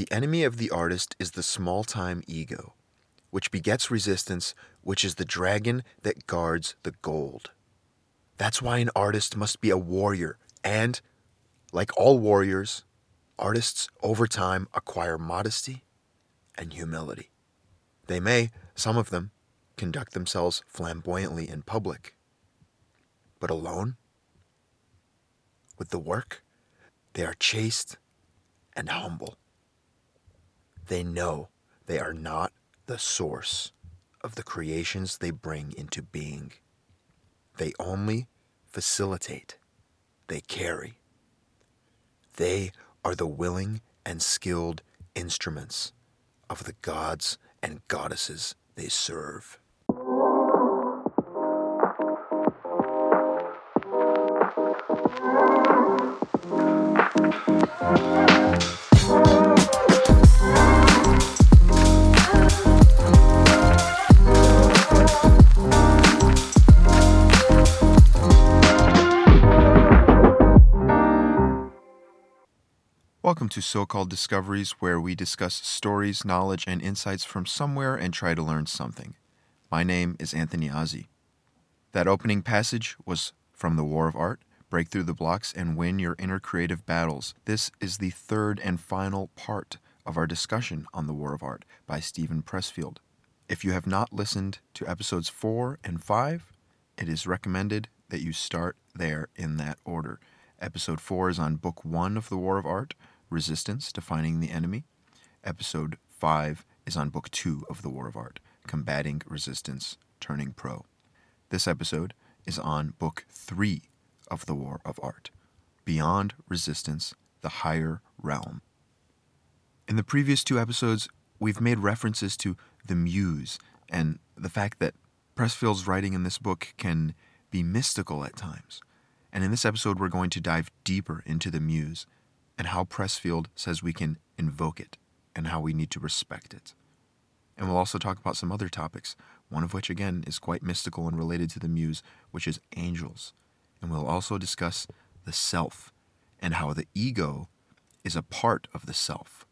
The enemy of the artist is the small time ego, which begets resistance, which is the dragon that guards the gold. That's why an artist must be a warrior, and, like all warriors, artists over time acquire modesty and humility. They may, some of them, conduct themselves flamboyantly in public, but alone, with the work, they are chaste and humble. They know they are not the source of the creations they bring into being. They only facilitate, they carry. They are the willing and skilled instruments of the gods and goddesses they serve. To So Called Discoveries, where we discuss stories, knowledge, and insights from somewhere and try to learn something. My name is Anthony Ozzie. That opening passage was from The War of Art Break Through the Blocks and Win Your Inner Creative Battles. This is the third and final part of our discussion on The War of Art by Steven Pressfield. If you have not listened to episodes 4 and 5, it is recommended that you start there in that order. Episode 4 is on Book 1 of The War of Art Resistance, Defining the Enemy. Episode 5 is on Book 2 of The War of Art, Combating Resistance, Turning Pro. This episode is on Book 3 of The War of Art, Beyond Resistance, the Higher Realm. In the previous two episodes, we've made references to the muse and the fact that Pressfield's writing in this book can be mystical at times. And in this episode, we're going to dive deeper into the muse and how Pressfield says we can invoke it and how we need to respect it. And we'll also talk about some other topics, one of which, again, is quite mystical and related to the muse, which is angels. And we'll also discuss the self and how the ego is a part of the self.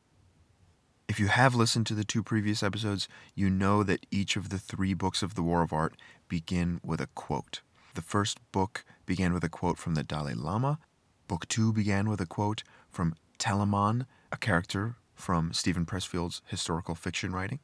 If you have listened to the two previous episodes, you know that each of the three books of the War of Art begin with a quote. The first book began with a quote from the Dalai Lama. Book two began with a quote from Telamon, a character from Steven Pressfield's historical fiction writing.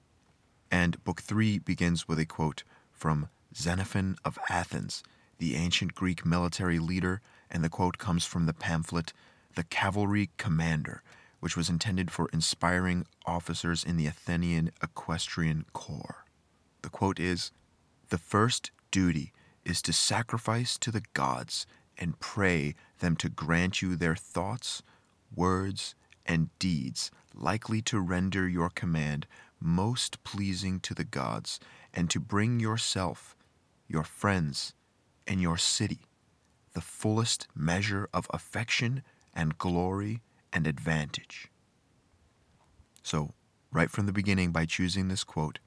And book three begins with a quote from Xenophon of Athens, the ancient Greek military leader, and the quote comes from the pamphlet The Cavalry Commander, which was intended for inspiring officers in the Athenian equestrian corps. The quote is The first duty is to sacrifice to the gods and pray them to grant you their thoughts, words, and deeds likely to render your command most pleasing to the gods, and to bring yourself, your friends, and your city the fullest measure of affection and glory and advantage. So, right from the beginning, by choosing this quote,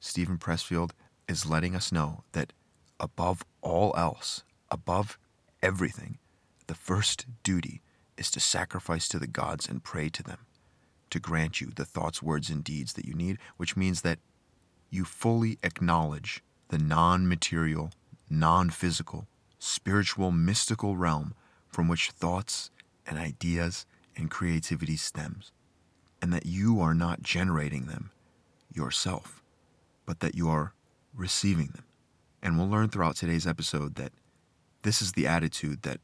Steven Pressfield is letting us know that above all else, above everything, the first duty is to sacrifice to the gods and pray to them to grant you the thoughts, words, and deeds that you need, which means that you fully acknowledge the non material, non physical, spiritual, mystical realm from which thoughts and ideas and creativity stems, and that you are not generating them yourself, but that you are receiving them. And we'll learn throughout today's episode that this is the attitude that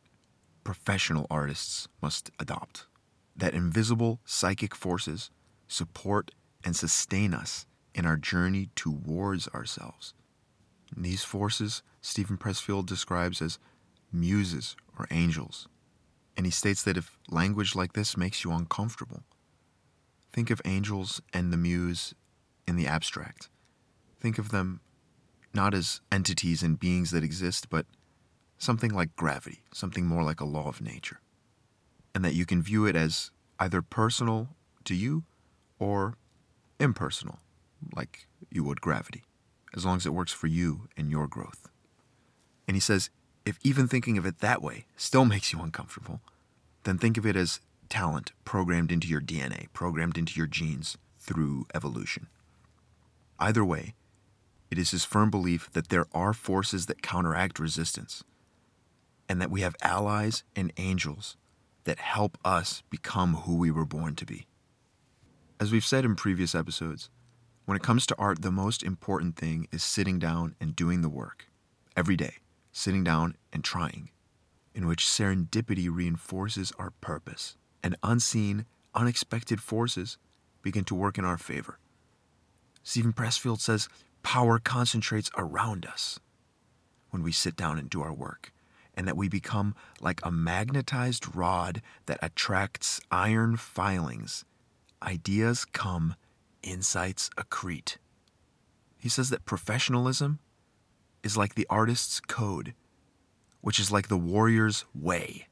professional artists must adopt. That invisible psychic forces support and sustain us in our journey towards ourselves. And these forces, Steven Pressfield describes as muses or angels. And he states that if language like this makes you uncomfortable, think of angels and the muse in the abstract. Think of them not as entities and beings that exist, but something like gravity, something more like a law of nature. And that you can view it as either personal to you or impersonal, like you would gravity, as long as it works for you and your growth. And he says, if even thinking of it that way still makes you uncomfortable, then think of it as talent programmed into your DNA, programmed into your genes through evolution. Either way, it is his firm belief that there are forces that counteract resistance, and that we have allies and angels that help us become who we were born to be. As we've said in previous episodes, when it comes to art, the most important thing is sitting down and doing the work every day, sitting down and trying, in which serendipity reinforces our purpose and unseen, unexpected forces begin to work in our favor. Steven Pressfield says power concentrates around us when we sit down and do our work, and that we become like a magnetized rod that attracts iron filings. Ideas come, insights accrete. He says that professionalism is like the artist's code, which is like the warrior's way,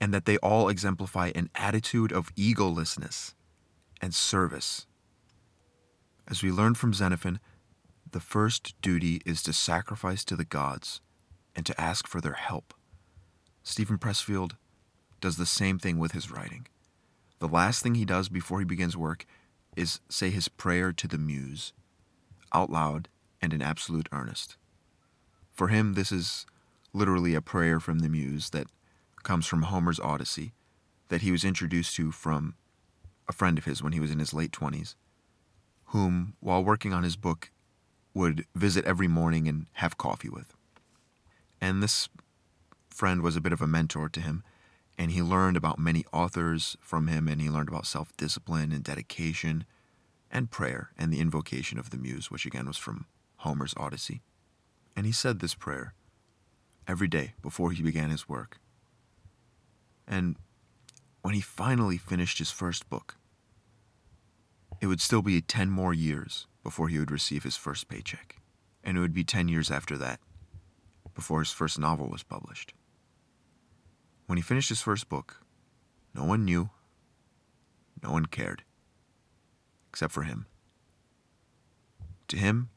and that they all exemplify an attitude of egolessness and service. As we learn from Xenophon, the first duty is to sacrifice to the gods and to ask for their help. Steven Pressfield does the same thing with his writing. The last thing he does before he begins work is say his prayer to the muse, out loud and in absolute earnest. For him, this is literally a prayer from the muse that comes from Homer's Odyssey, that he was introduced to from a friend of his when he was in his late 20s, whom, while working on his book, would visit every morning and have coffee with. And this friend was a bit of a mentor to him, and he learned about many authors from him, and he learned about self discipline and dedication and prayer and the invocation of the muse, which again was from Homer's Odyssey. And he said this prayer every day before he began his work. And when he finally finished his first book, it would still be 10 more years before he would receive his first paycheck. And it would be 10 years after that before his first novel was published. When he finished his first book, no one knew, no one cared, except for him. To him,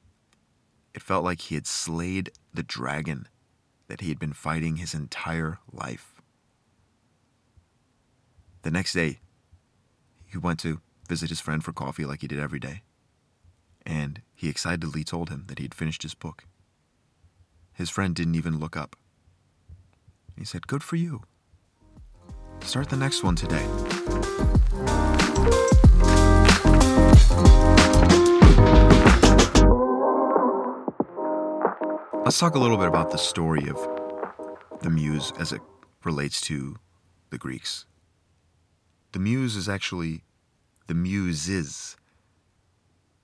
it felt like he had slayed the dragon that he had been fighting his entire life. The next day, he went to visit his friend for coffee like he did every day, and he excitedly told him that he had finished his book. His friend didn't even look up. He said, Good for you. Start the next one today. Let's talk a little bit about the story of the muse as it relates to the Greeks. The muse is actually the muses.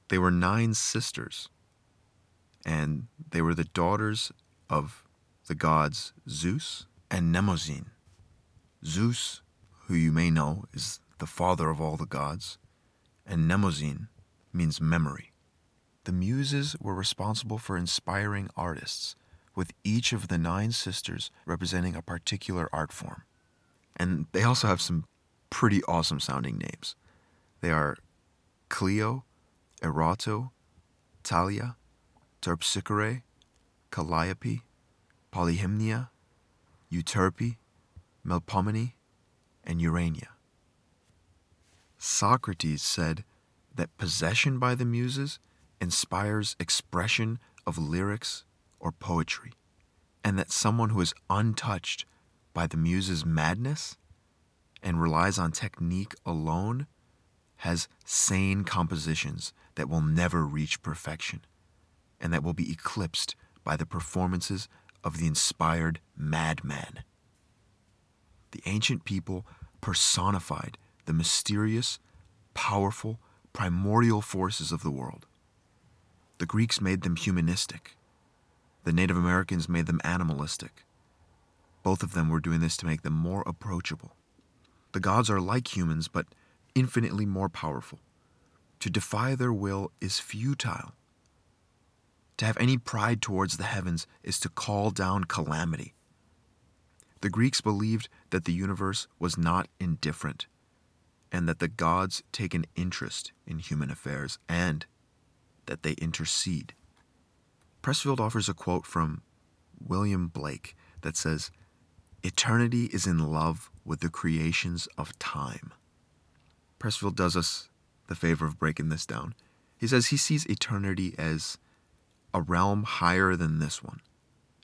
They were nine sisters, and they were the daughters of the gods Zeus and Mnemosyne. Zeus, who you may know, is the father of all the gods, and Mnemosyne means memory. The muses were responsible for inspiring artists, with each of the nine sisters representing a particular art form. And they also have some pretty awesome sounding names. They are Clio, Erato, Thalia, Terpsichore, Calliope, Polyhymnia, Euterpe, Melpomene, and Urania. Socrates said that possession by the muses inspires expression of lyrics or poetry, and that someone who is untouched by the muses' madness and relies on technique alone has sane compositions that will never reach perfection and that will be eclipsed by the performances of the inspired madman. The ancient people personified the mysterious, powerful, primordial forces of the world. The Greeks made them humanistic. The Native Americans made them animalistic. Both of them were doing this to make them more approachable. The gods are like humans, but infinitely more powerful. To defy their will is futile. To have any pride towards the heavens is to call down calamity. The Greeks believed that the universe was not indifferent, and that the gods take an interest in human affairs, and that they intercede. Pressfield offers a quote from William Blake that says, eternity is in love with the creations of time. Pressfield does us the favor of breaking this down. He says he sees eternity as a realm higher than this one.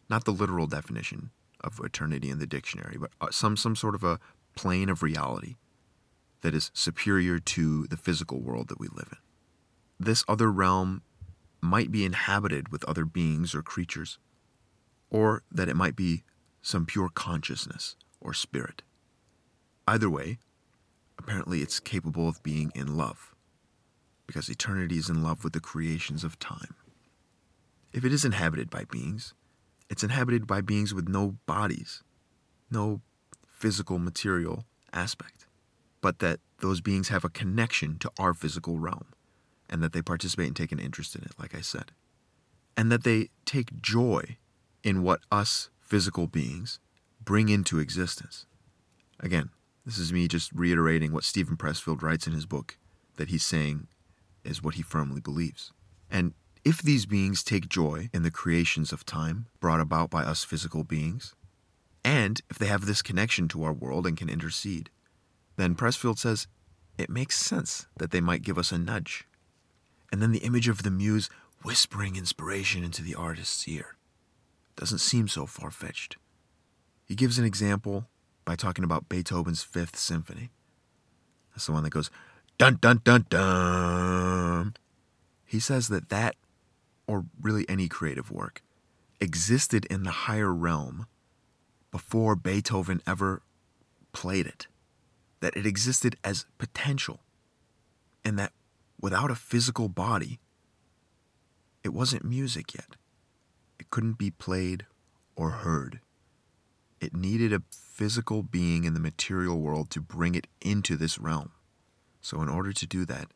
Not the literal definition of eternity in the dictionary, but uh, some, some sort of a plane of reality that is superior to the physical world that we live in. This other realm might be inhabited with other beings or creatures, or that it might be some pure consciousness or spirit. Either way, apparently it's capable of being in love, because eternity is in love with the creations of time. If it is inhabited by beings, it's inhabited by beings with no bodies, no physical material aspect, but that those beings have a connection to our physical realm, and that they participate and take an interest in it, like I said, and that they take joy in what us physical beings bring into existence. Again, this is me just reiterating what Steven Pressfield writes in his book that he's saying is what he firmly believes. And if these beings take joy in the creations of time brought about by us physical beings, and if they have this connection to our world and can intercede, then Pressfield says it makes sense that they might give us a nudge. And then the image of the muse whispering inspiration into the artist's ear doesn't seem so far fetched. He gives an example by talking about Beethoven's Fifth Symphony. That's the one that goes dun dun dun dun. He says that that, or really any creative work, existed in the higher realm before Beethoven ever played it. That it existed as potential, and that without a physical body, it wasn't music yet. It couldn't be played or heard. It needed a physical being in the material world to bring it into this realm. So, in order to do that,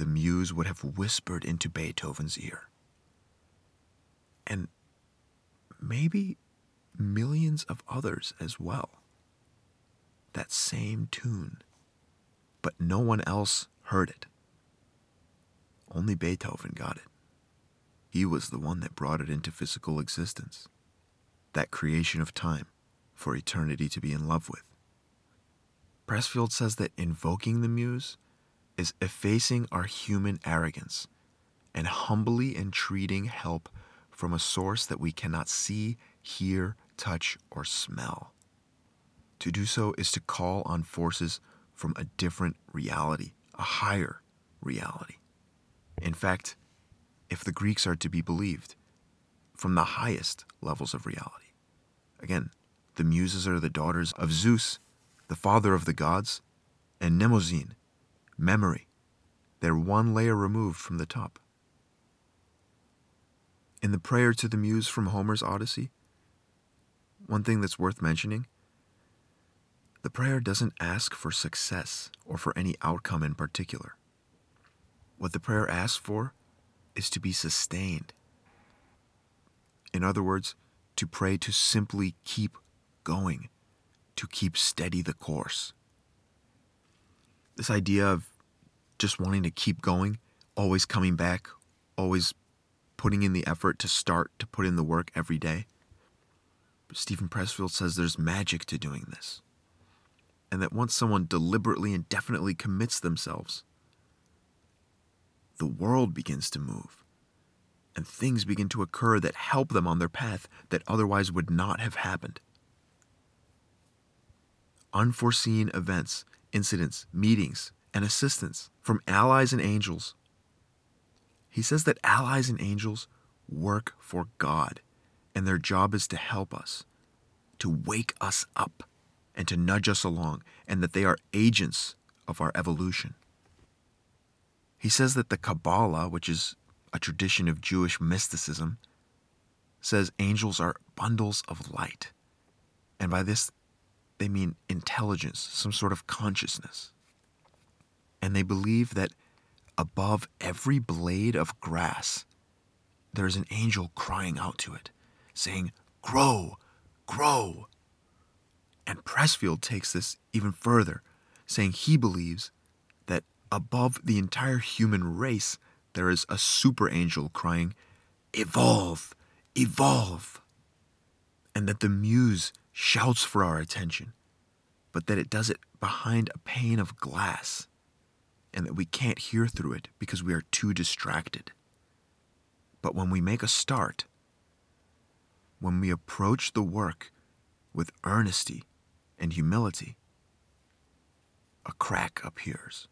the muse would have whispered into Beethoven's ear. And maybe millions of others as well. That same tune. But no one else heard it. Only Beethoven got it. He was the one that brought it into physical existence that creation of time for eternity to be in love with. Pressfield says that invoking the muse is effacing our human arrogance and humbly entreating help from a source that we cannot see, hear, touch, or smell. To do so is to call on forces from a different reality, a higher reality. In fact, if the Greeks are to be believed, from the highest levels of reality. Again, the Muses are the daughters of Zeus, the father of the gods, and Mnemosyne, memory. They're one layer removed from the top. In the prayer to the Muse from Homer's Odyssey, one thing that's worth mentioning the prayer doesn't ask for success or for any outcome in particular. What the prayer asks for is to be sustained in other words, to pray to simply keep going, to keep steady the course. This idea of just wanting to keep going, always coming back, always putting in the effort to start to put in the work every day. But Steven Pressfield says there's magic to doing this. And that once someone deliberately and definitely commits themselves, the world begins to move and things begin to occur that help them on their path that otherwise would not have happened. Unforeseen events, incidents, meetings, and assistance from allies and angels. He says that allies and angels work for God, and their job is to help us, to wake us up, and to nudge us along, and that they are agents of our evolution. He says that the Kabbalah, which is a tradition of Jewish mysticism, says angels are bundles of light. And by this, they mean intelligence, some sort of consciousness. And they believe that above every blade of grass, there is an angel crying out to it, saying, Grow, grow. And Pressfield takes this even further, saying he believes that above the entire human race, there is a super angel crying, Evolve, evolve. And that the muse shouts for our attention, but that it does it behind a pane of glass and that we can't hear through it because we are too distracted. But when we make a start, when we approach the work with earnesty and humility, a crack appears,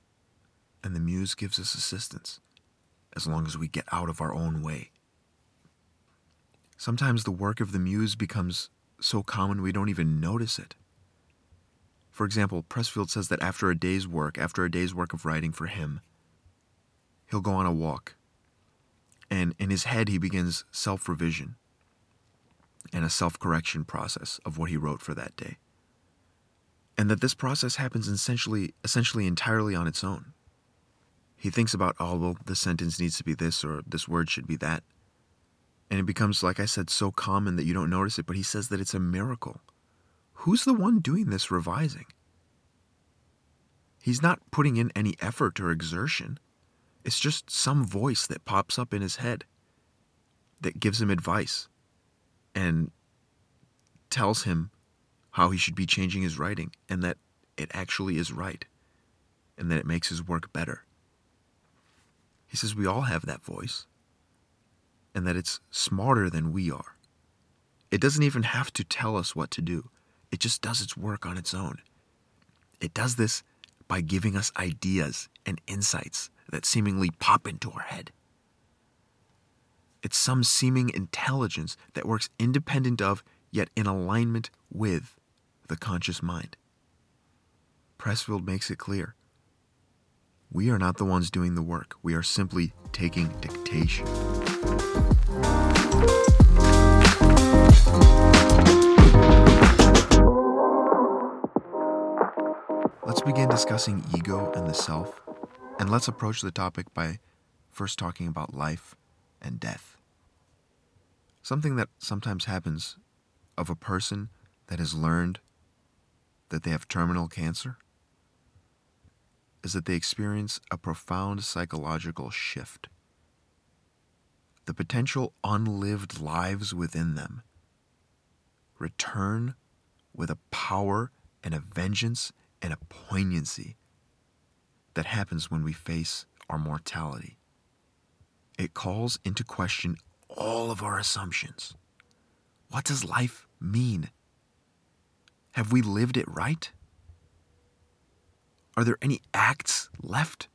and the muse gives us assistance as long as we get out of our own way. Sometimes the work of the muse becomes so common we don't even notice it. For example, Pressfield says that after a day's work, after a day's work of writing for him, he'll go on a walk. And in his head, he begins self revision and a self correction process of what he wrote for that day. And that this process happens essentially, essentially entirely on its own. He thinks about, oh, well, this sentence needs to be this or this word should be that. And it becomes, like I said, so common that you don't notice it, but he says that it's a miracle. Who's the one doing this revising? He's not putting in any effort or exertion. It's just some voice that pops up in his head that gives him advice and tells him how he should be changing his writing and that it actually is right and that it makes his work better. He says we all have that voice and that it's smarter than we are. It doesn't even have to tell us what to do, it just does its work on its own. It does this by giving us ideas and insights that seemingly pop into our head. It's some seeming intelligence that works independent of, yet in alignment with, the conscious mind. Pressfield makes it clear. We are not the ones doing the work. We are simply taking dictation. Let's begin discussing ego and the self, and let's approach the topic by first talking about life and death. Something that sometimes happens of a person that has learned that they have terminal cancer is that they experience a profound psychological shift. The potential unlived lives within them return with a power and a vengeance and a poignancy that happens when we face our mortality. It calls into question all of our assumptions. What does life mean? Have we lived it right? Are there any acts left?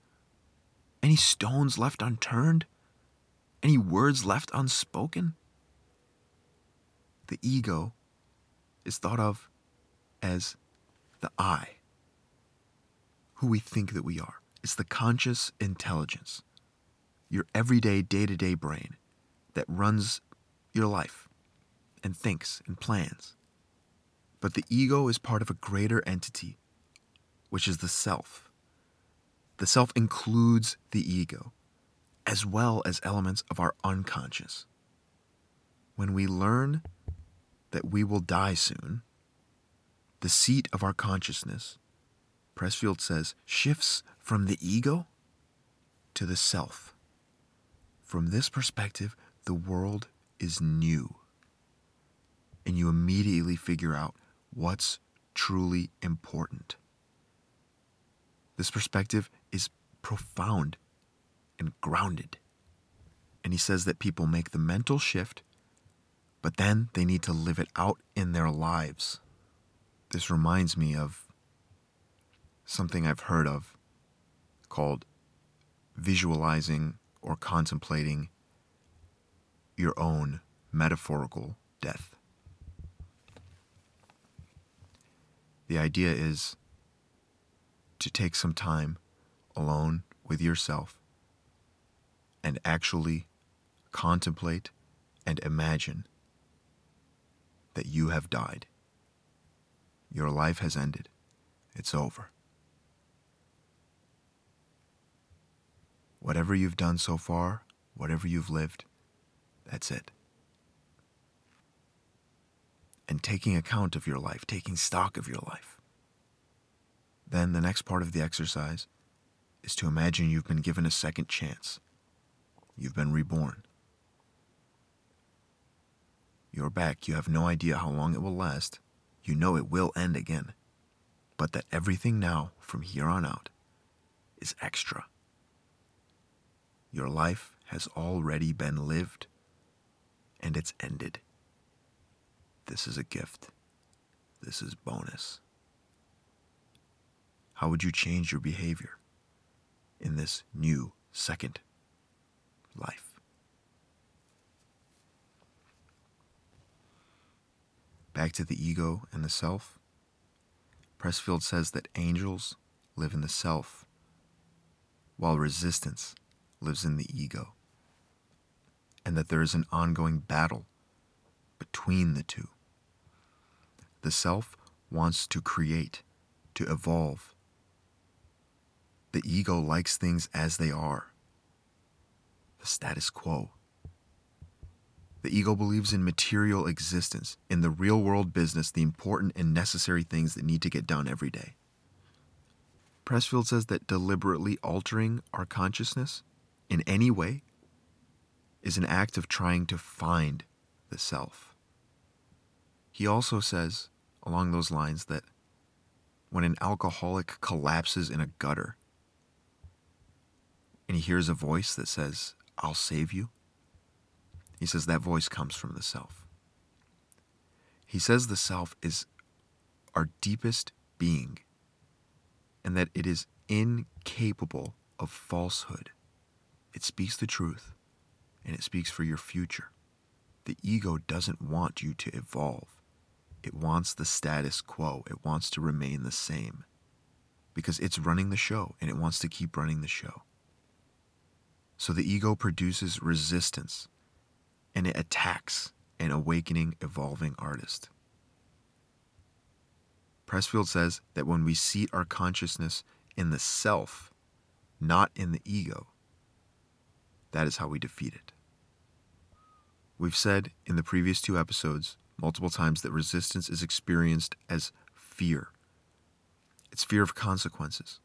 Any stones left unturned? Any words left unspoken? The ego is thought of as the I, who we think that we are. It's the conscious intelligence, your everyday, day to day brain that runs your life and thinks and plans. But the ego is part of a greater entity, which is the self. The self includes the ego, as well as elements of our unconscious. When we learn that we will die soon, the seat of our consciousness, Pressfield says, shifts from the ego to the self. From this perspective, the world is new. And you immediately figure out what's truly important. This perspective is profound and grounded. And he says that people make the mental shift, but then they need to live it out in their lives. This reminds me of something I've heard of called visualizing or contemplating your own metaphorical death. The idea is to take some time alone with yourself and actually contemplate and imagine that you have died. Your life has ended. It's over. Whatever you've done so far, whatever you've lived, that's it. And taking account of your life, taking stock of your life. Then the next part of the exercise is to imagine you've been given a second chance. You've been reborn. You're back. You have no idea how long it will last, you know it will end again, but that everything now from here on out is extra. Your life has already been lived and it's ended. This is a gift. This is bonus. How would you change your behavior in this new second life? Back to the ego and the self. Pressfield says that angels live in the self, while resistance lives in the ego, and that there is an ongoing battle between the two. The self wants to create, to evolve. The ego likes things as they are, the status quo. The ego believes in material existence, in the real world business, the important and necessary things that need to get done every day. Pressfield says that deliberately altering our consciousness in any way is an act of trying to find the self. He also says, along those lines, that when an alcoholic collapses in a gutter and he hears a voice that says, I'll save you, he says that voice comes from the self. He says the self is our deepest being and that it is incapable of falsehood. It speaks the truth and it speaks for your future. The ego doesn't want you to evolve. It wants the status quo. It wants to remain the same because it's running the show and it wants to keep running the show. So the ego produces resistance and it attacks an awakening, evolving artist. Pressfield says that when we seat our consciousness in the self, not in the ego, that is how we defeat it. We've said in the previous two episodes multiple times that resistance is experienced as fear. It's fear of consequences,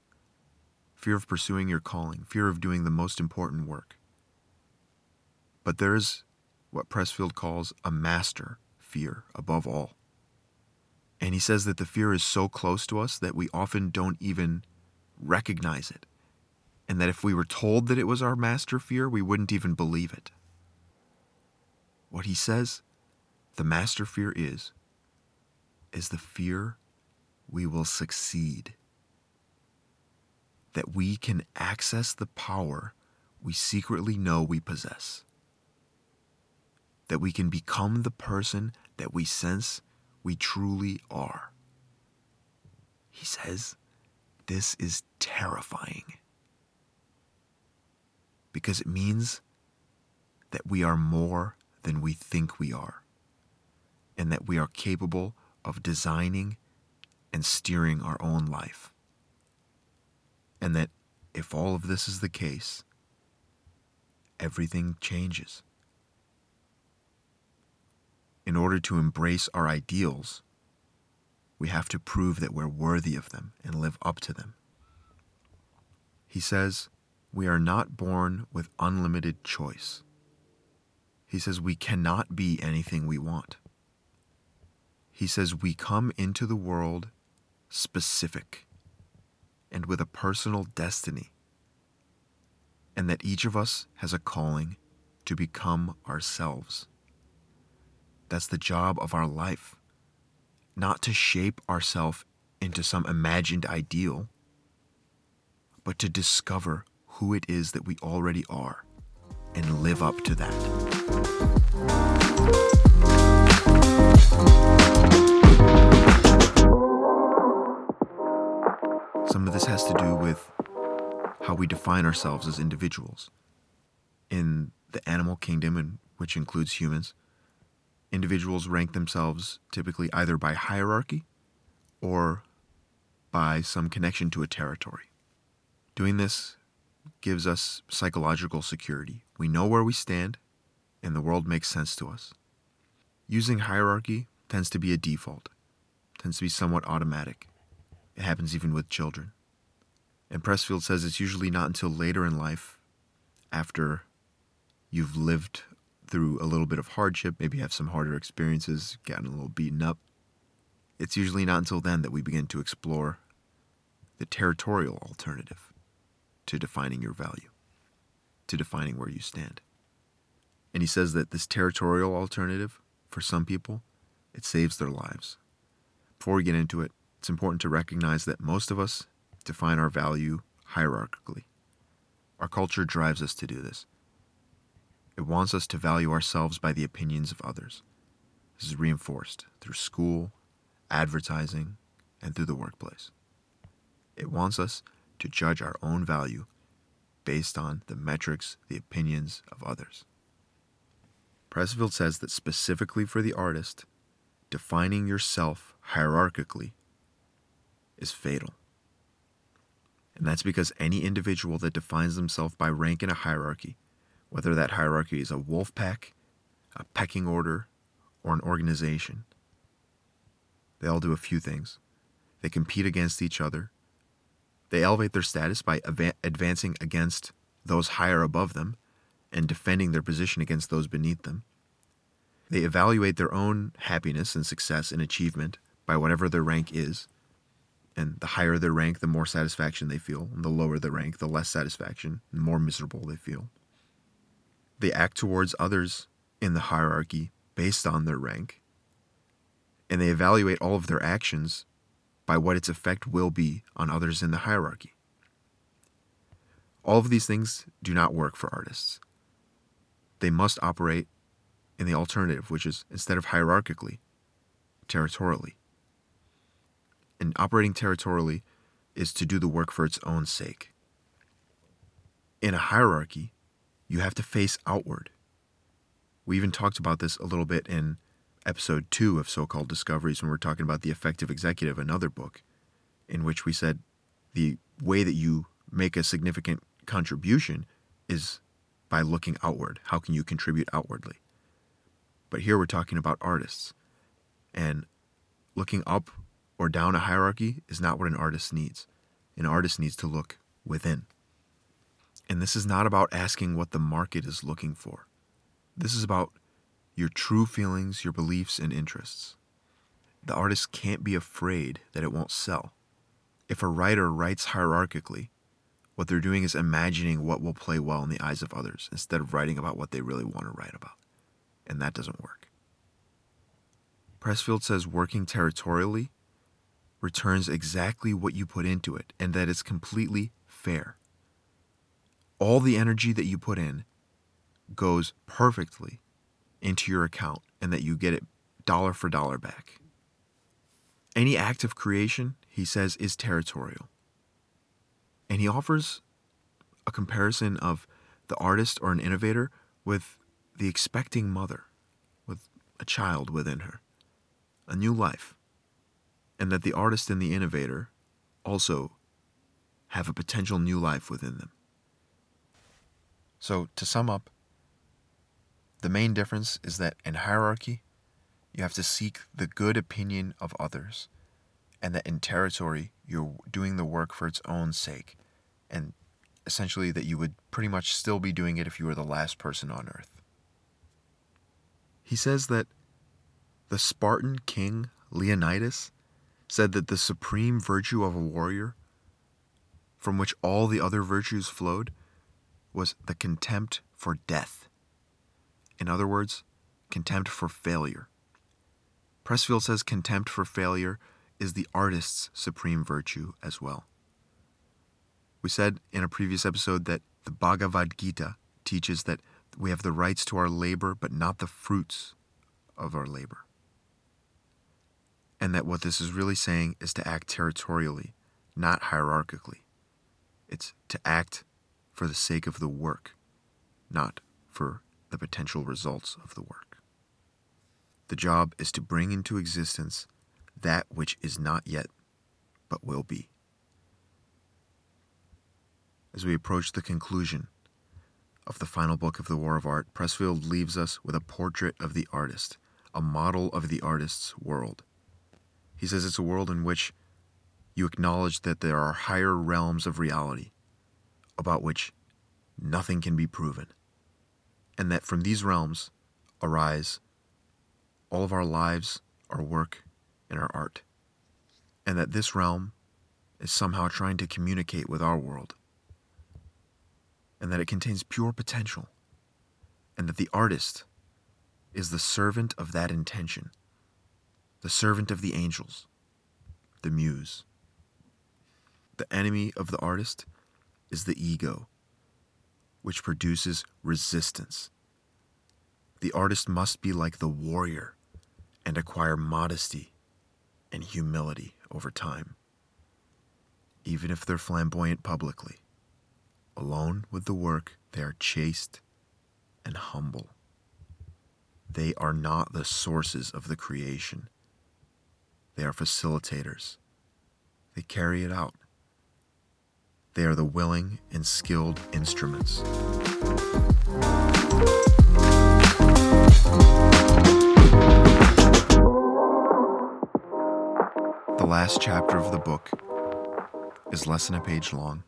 fear of pursuing your calling, fear of doing the most important work. But there is what Pressfield calls a master fear above all. And he says that the fear is so close to us that we often don't even recognize it and that if we were told that it was our master fear, we wouldn't even believe it. What he says the master fear is, is the fear we will succeed. That we can access the power we secretly know we possess. That we can become the person that we sense we truly are. He says, this is terrifying because it means that we are more than we think we are, and that we are capable of designing and steering our own life. And that if all of this is the case, everything changes. In order to embrace our ideals, we have to prove that we're worthy of them and live up to them. He says, we are not born with unlimited choice. He says we cannot be anything we want. He says we come into the world specific and with a personal destiny, and that each of us has a calling to become ourselves. That's the job of our life, not to shape ourselves into some imagined ideal, but to discover who it is that we already are and live up to that. Some of this has to do with how we define ourselves as individuals. In the animal kingdom, which includes humans, individuals rank themselves typically either by hierarchy or by some connection to a territory. Doing this gives us psychological security. We know where we stand, and the world makes sense to us. Using hierarchy tends to be a default, tends to be somewhat automatic. It happens even with children. And Pressfield says it's usually not until later in life, after you've lived through a little bit of hardship, maybe have some harder experiences, gotten a little beaten up, it's usually not until then that we begin to explore the territorial alternative to defining your value, to defining where you stand. And he says that this territorial alternative, for some people, it saves their lives. Before we get into it, it's important to recognize that most of us define our value hierarchically. Our culture drives us to do this. It wants us to value ourselves by the opinions of others. This is reinforced through school, advertising, and through the workplace. It wants us to judge our own value based on the metrics, the opinions of others. Pressfield says that specifically for the artist, defining yourself hierarchically is fatal. And that's because any individual that defines themselves by rank in a hierarchy, whether that hierarchy is a wolf pack, a pecking order, or an organization, they all do a few things. They compete against each other. They elevate their status by advancing against those higher above them and defending their position against those beneath them. They evaluate their own happiness and success and achievement by whatever their rank is. And the higher their rank, the more satisfaction they feel. And the lower the rank, the less satisfaction, the more miserable they feel. They act towards others in the hierarchy based on their rank. And they evaluate all of their actions by what its effect will be on others in the hierarchy. All of these things do not work for artists. They must operate in the alternative, which is instead of hierarchically, territorially. And operating territorially is to do the work for its own sake. In a hierarchy, you have to face outward. We even talked about this a little bit in episode two of So Called Discoveries when we we're talking about the effective executive, another book, in which we said the way that you make a significant contribution is by looking outward. How can you contribute outwardly? But here we're talking about artists. And looking up or down a hierarchy is not what an artist needs. An artist needs to look within. And this is not about asking what the market is looking for. This is about your true feelings, your beliefs, and interests. The artist can't be afraid that it won't sell. If a writer writes hierarchically, what they're doing is imagining what will play well in the eyes of others instead of writing about what they really want to write about and that doesn't work. Pressfield says working territorially returns exactly what you put into it and that it's completely fair. All the energy that you put in goes perfectly into your account and that you get it dollar for dollar back. Any act of creation, he says, is territorial. And he offers a comparison of the artist or an innovator with the expecting mother with a child within her, a new life, and that the artist and the innovator also have a potential new life within them. So, to sum up, the main difference is that in hierarchy, you have to seek the good opinion of others, and that in territory, you're doing the work for its own sake, and essentially that you would pretty much still be doing it if you were the last person on earth. He says that the Spartan king Leonidas said that the supreme virtue of a warrior, from which all the other virtues flowed, was the contempt for death. In other words, contempt for failure. Pressfield says contempt for failure is the artist's supreme virtue as well. We said in a previous episode that the Bhagavad Gita teaches that we have the rights to our labor, but not the fruits of our labor. And that what this is really saying is to act territorially, not hierarchically. It's to act for the sake of the work, not for the potential results of the work. The job is to bring into existence that which is not yet, but will be. As we approach the conclusion of the final book of the War of Art, Pressfield leaves us with a portrait of the artist, a model of the artist's world. He says it's a world in which you acknowledge that there are higher realms of reality about which nothing can be proven, and that from these realms arise all of our lives, our work, and our art. and that this realm is somehow trying to communicate with our world, and that it contains pure potential, and that the artist is the servant of that intention, the servant of the angels, the muse. The enemy of the artist is the ego, which produces resistance. The artist must be like the warrior and acquire modesty and humility over time, even if they're flamboyant publicly. Alone with the work, they are chaste and humble. They are not the sources of the creation. They are facilitators. They carry it out. They are the willing and skilled instruments. The last chapter of the book is less than a page long,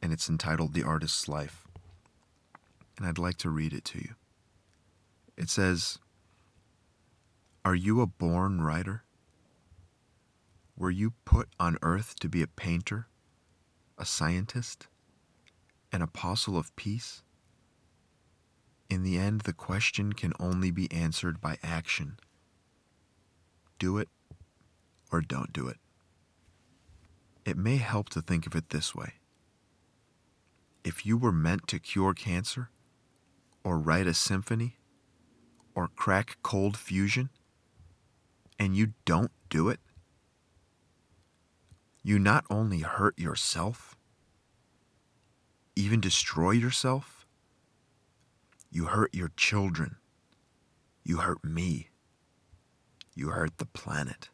and it's entitled The Artist's Life. And I'd like to read it to you. It says, Are you a born writer? Were you put on earth to be a painter, a scientist, an apostle of peace? In the end, the question can only be answered by action. Do it or don't do it. It may help to think of it this way. If you were meant to cure cancer, or write a symphony, or crack cold fusion, and you don't do it, you not only hurt yourself, even destroy yourself, you hurt your children, you hurt me, you hurt the planet.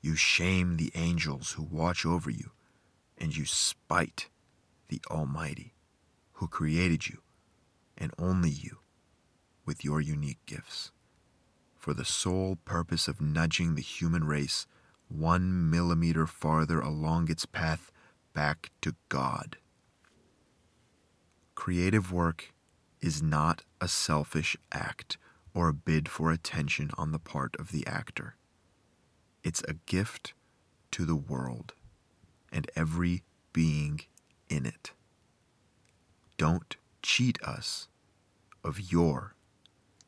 You shame the angels who watch over you, and you spite the Almighty who created you, and only you, with your unique gifts, for the sole purpose of nudging the human race one millimeter farther along its path back to God. Creative work is not a selfish act or a bid for attention on the part of the actor. It's a gift to the world and every being in it. Don't cheat us of your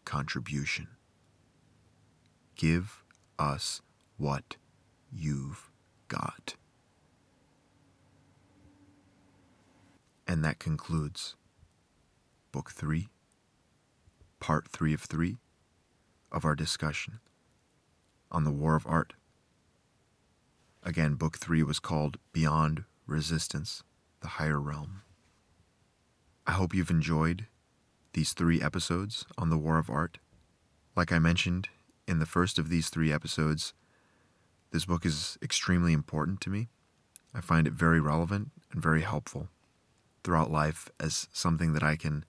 contribution. Give us what you've got. And that concludes Book 3, Part 3 of 3 of our discussion on the War of Art. Again, Book 3 was called Beyond Resistance, the Higher Realm. I hope you've enjoyed these three episodes on the War of Art. Like I mentioned in the first of these three episodes, this book is extremely important to me. I find it very relevant and very helpful throughout life as something that I can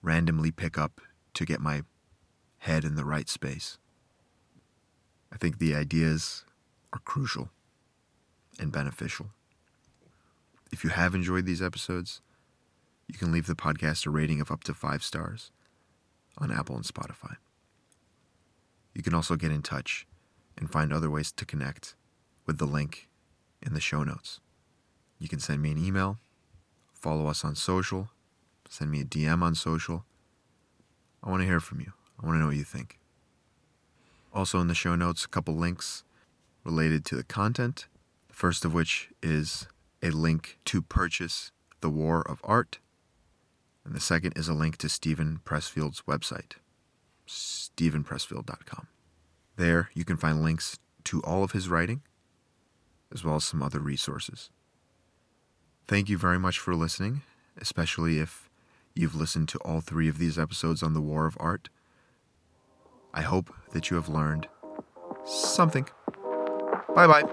randomly pick up to get my head in the right space. I think the ideas are crucial and beneficial. If you have enjoyed these episodes, you can leave the podcast a rating of up to five stars on Apple and Spotify. You can also get in touch and find other ways to connect with the link in the show notes. You can send me an email, follow us on social, send me a DM on social. I want to hear from you. I want to know what you think. Also, in the show notes, a couple links related to the content the first of which is a link to purchase The War of Art, and the second is a link to Steven Pressfield's website, stevenpressfield.com. There you can find links to all of his writing, as well as some other resources. Thank you very much for listening, especially if you've listened to all three of these episodes on the War of Art. I hope that you have learned something. Bye bye.